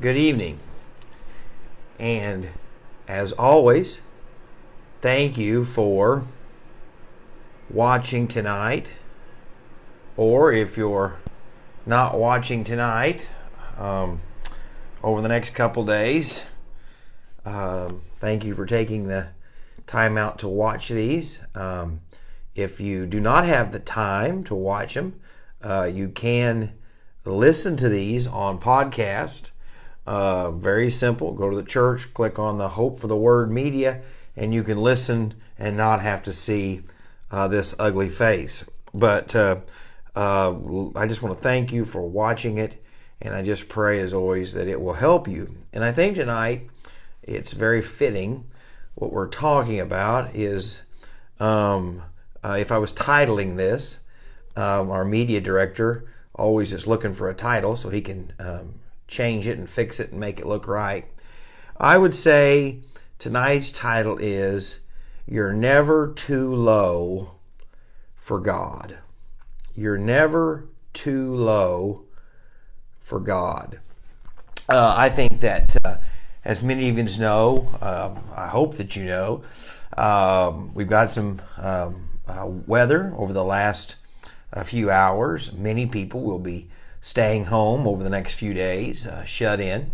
good evening. And as always, thank you for watching tonight. Or if you're not watching tonight, um, over the next couple days, um, thank you for taking the time out to watch these. Um, if you do not have the time to watch them, uh, you can listen to these on podcast. Uh, very simple. Go to the church, click on the Hope for the Word media, and you can listen and not have to see uh, this ugly face. But uh, uh, I just want to thank you for watching it, and I just pray, as always, that it will help you. And I think tonight it's very fitting. What we're talking about is um, uh, if I was titling this, um, our media director always is looking for a title so he can um, change it and fix it and make it look right. I would say tonight's title is You're Never Too Low for God. You're never too low for God. Uh, I think that, uh, as many of you know, um, I hope that you know, um, we've got some um, uh, weather over the last a few hours. Many people will be staying home over the next few days, uh, shut in.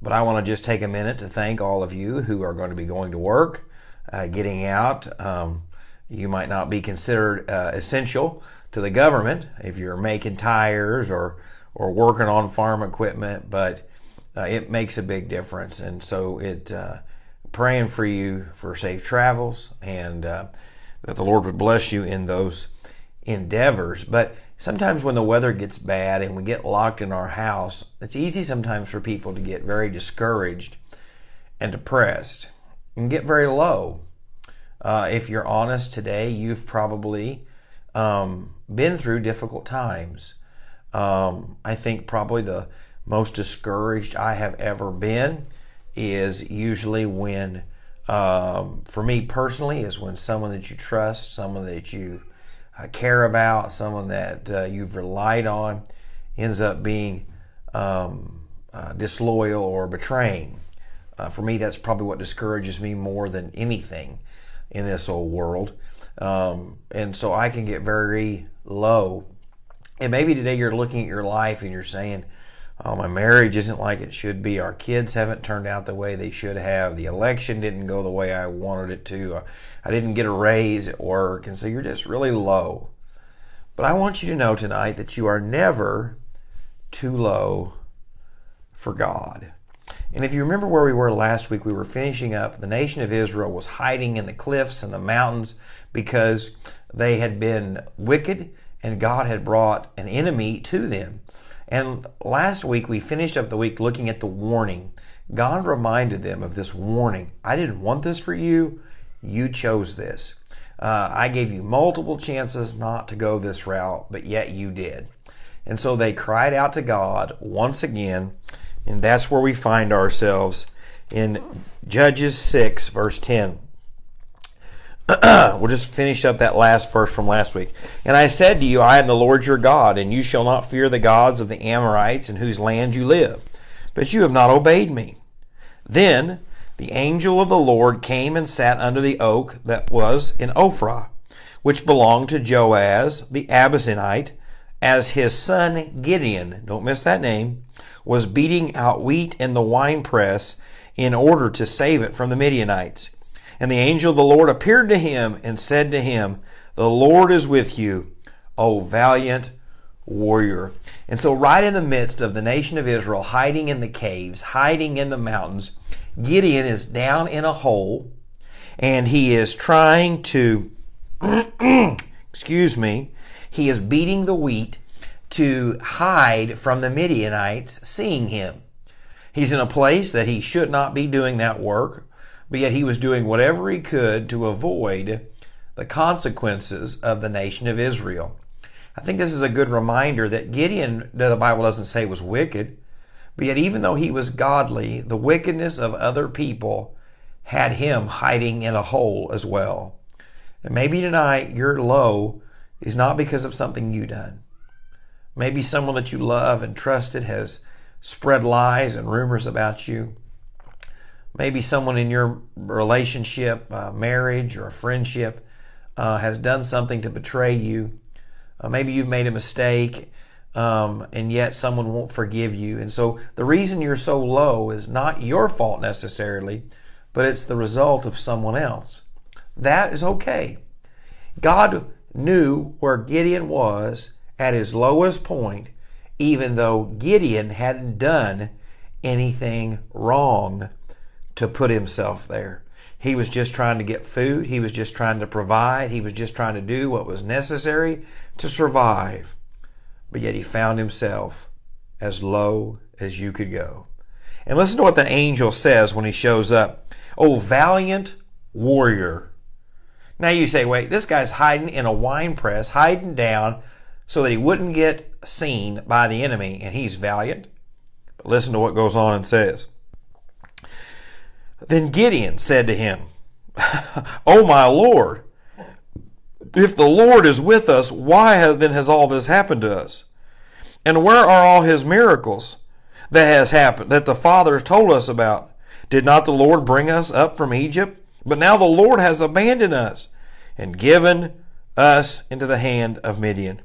But I want to just take a minute to thank all of you who are going to be going to work, uh, getting out. Um, you might not be considered uh, essential to the government if you're making tires or or working on farm equipment, but uh, it makes a big difference. And so it uh, praying for you for safe travels and uh, that the Lord would bless you in those endeavors. But sometimes when the weather gets bad and we get locked in our house, it's easy sometimes for people to get very discouraged and depressed and get very low. Uh, if you're honest today, you've probably um, been through difficult times. Um, I think probably the most discouraged I have ever been is usually when, um, for me personally, is when someone that you trust, someone that you uh, care about, someone that uh, you've relied on, ends up being um, uh, disloyal or betraying. Uh, for me, that's probably what discourages me more than anything in this old world. Um, and so I can get very low. And maybe today you're looking at your life and you're saying, Oh, my marriage isn't like it should be. Our kids haven't turned out the way they should have. The election didn't go the way I wanted it to. I didn't get a raise at work. And so you're just really low. But I want you to know tonight that you are never too low for God. And if you remember where we were last week, we were finishing up. The nation of Israel was hiding in the cliffs and the mountains because they had been wicked and God had brought an enemy to them. And last week we finished up the week looking at the warning. God reminded them of this warning. I didn't want this for you. You chose this. Uh, I gave you multiple chances not to go this route, but yet you did. And so they cried out to God once again, and that's where we find ourselves in Judges 6, verse 10. we'll just finish up that last verse from last week. And I said to you, I am the Lord your God, and you shall not fear the gods of the Amorites in whose land you live. But you have not obeyed me. Then the angel of the Lord came and sat under the oak that was in Ophrah, which belonged to Joash the Abiezrite, as his son Gideon, don't miss that name, was beating out wheat in the winepress in order to save it from the Midianites. And the angel of the Lord appeared to him and said to him, The Lord is with you, O valiant warrior. And so, right in the midst of the nation of Israel hiding in the caves, hiding in the mountains, Gideon is down in a hole and he is trying to, excuse me, he is beating the wheat to hide from the Midianites seeing him. He's in a place that he should not be doing that work but yet he was doing whatever he could to avoid the consequences of the nation of Israel. I think this is a good reminder that Gideon, the Bible doesn't say was wicked, but yet even though he was godly, the wickedness of other people had him hiding in a hole as well. And maybe tonight your low is not because of something you done. Maybe someone that you love and trusted has spread lies and rumors about you. Maybe someone in your relationship, uh, marriage, or friendship uh, has done something to betray you. Uh, maybe you've made a mistake um, and yet someone won't forgive you. And so the reason you're so low is not your fault necessarily, but it's the result of someone else. That is okay. God knew where Gideon was at his lowest point, even though Gideon hadn't done anything wrong to put himself there. He was just trying to get food. He was just trying to provide. He was just trying to do what was necessary to survive. But yet he found himself as low as you could go. And listen to what the angel says when he shows up. Oh, valiant warrior. Now you say, wait, this guy's hiding in a wine press, hiding down so that he wouldn't get seen by the enemy, and he's valiant. But listen to what goes on and says. Then Gideon said to him, Oh my Lord, if the Lord is with us, why then has all this happened to us? And where are all his miracles that has happened, that the fathers told us about? Did not the Lord bring us up from Egypt? But now the Lord has abandoned us and given us into the hand of Midian.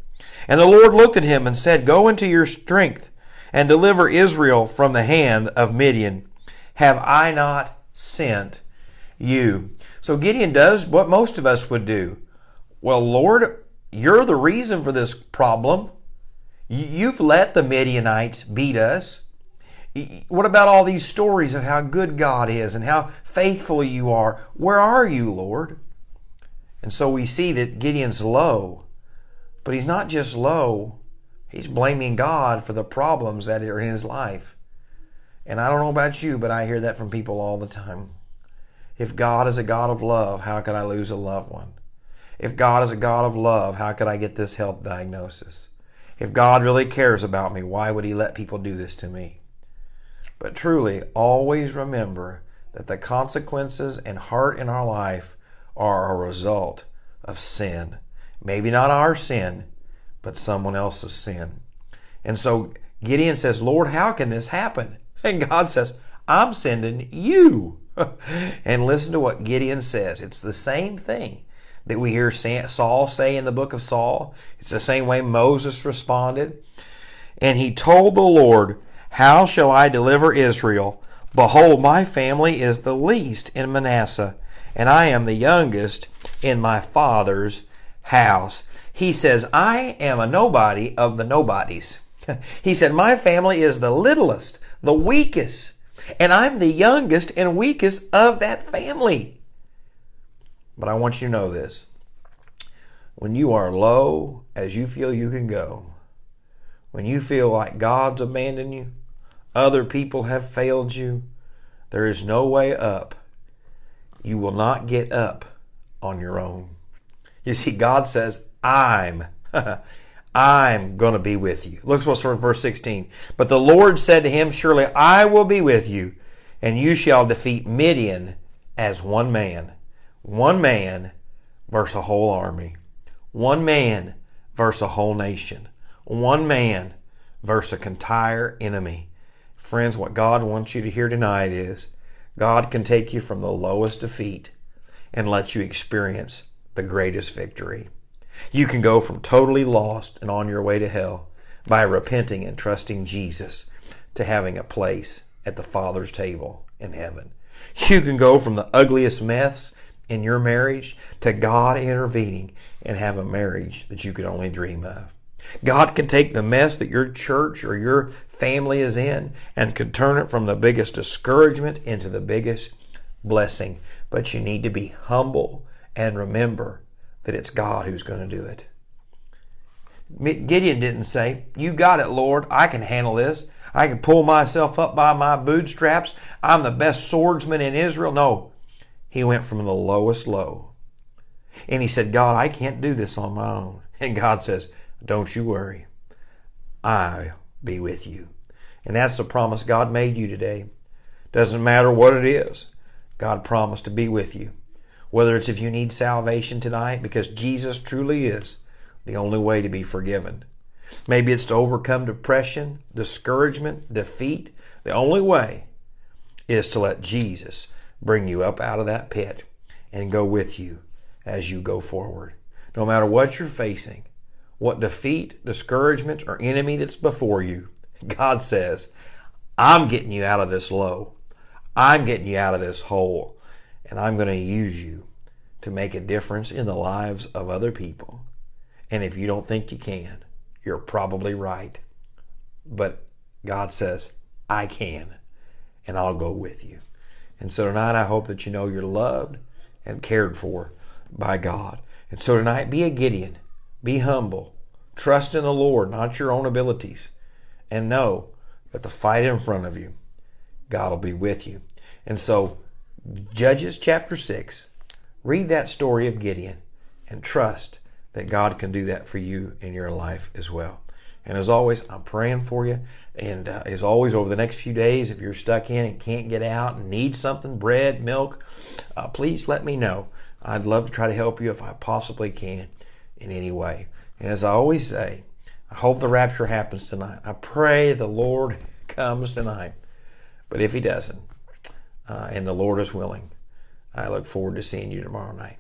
And the Lord looked at him and said, Go into your strength and deliver Israel from the hand of Midian. Have I not sent you. So Gideon does what most of us would do. Well, Lord, you're the reason for this problem. You've let the Midianites beat us. What about all these stories of how good God is and how faithful you are? Where are you, Lord? And so we see that Gideon's low, but he's not just low, he's blaming God for the problems that are in his life. And I don't know about you, but I hear that from people all the time. If God is a God of love, how could I lose a loved one? If God is a God of love, how could I get this health diagnosis? If God really cares about me, why would He let people do this to me? But truly, always remember that the consequences and hurt in our life are a result of sin. Maybe not our sin, but someone else's sin. And so Gideon says, Lord, how can this happen? And God says, I'm sending you. and listen to what Gideon says. It's the same thing that we hear Saul say in the book of Saul. It's the same way Moses responded. And he told the Lord, How shall I deliver Israel? Behold, my family is the least in Manasseh, and I am the youngest in my father's house. He says, I am a nobody of the nobodies. he said, My family is the littlest the weakest. And I'm the youngest and weakest of that family. But I want you to know this. When you are low as you feel you can go, when you feel like God's abandoned you, other people have failed you, there is no way up. You will not get up on your own. You see, God says, I'm. I'm going to be with you. Look what's in verse 16. But the Lord said to him, Surely I will be with you, and you shall defeat Midian as one man. One man versus a whole army. One man versus a whole nation. One man versus an entire enemy. Friends, what God wants you to hear tonight is God can take you from the lowest defeat and let you experience the greatest victory. You can go from totally lost and on your way to hell by repenting and trusting Jesus to having a place at the Father's table in heaven. You can go from the ugliest mess in your marriage to God intervening and have a marriage that you could only dream of. God can take the mess that your church or your family is in and can turn it from the biggest discouragement into the biggest blessing. But you need to be humble and remember that it's God who's going to do it. Gideon didn't say, You got it, Lord. I can handle this. I can pull myself up by my bootstraps. I'm the best swordsman in Israel. No, he went from the lowest low. And he said, God, I can't do this on my own. And God says, Don't you worry. I'll be with you. And that's the promise God made you today. Doesn't matter what it is, God promised to be with you. Whether it's if you need salvation tonight, because Jesus truly is the only way to be forgiven. Maybe it's to overcome depression, discouragement, defeat. The only way is to let Jesus bring you up out of that pit and go with you as you go forward. No matter what you're facing, what defeat, discouragement, or enemy that's before you, God says, I'm getting you out of this low. I'm getting you out of this hole. And I'm going to use you to make a difference in the lives of other people. And if you don't think you can, you're probably right. But God says, I can, and I'll go with you. And so tonight, I hope that you know you're loved and cared for by God. And so tonight, be a Gideon, be humble, trust in the Lord, not your own abilities, and know that the fight in front of you, God will be with you. And so, Judges chapter 6, read that story of Gideon and trust that God can do that for you in your life as well. And as always, I'm praying for you. And uh, as always, over the next few days, if you're stuck in and can't get out and need something, bread, milk, uh, please let me know. I'd love to try to help you if I possibly can in any way. And as I always say, I hope the rapture happens tonight. I pray the Lord comes tonight. But if He doesn't, uh, and the Lord is willing, I look forward to seeing you tomorrow night.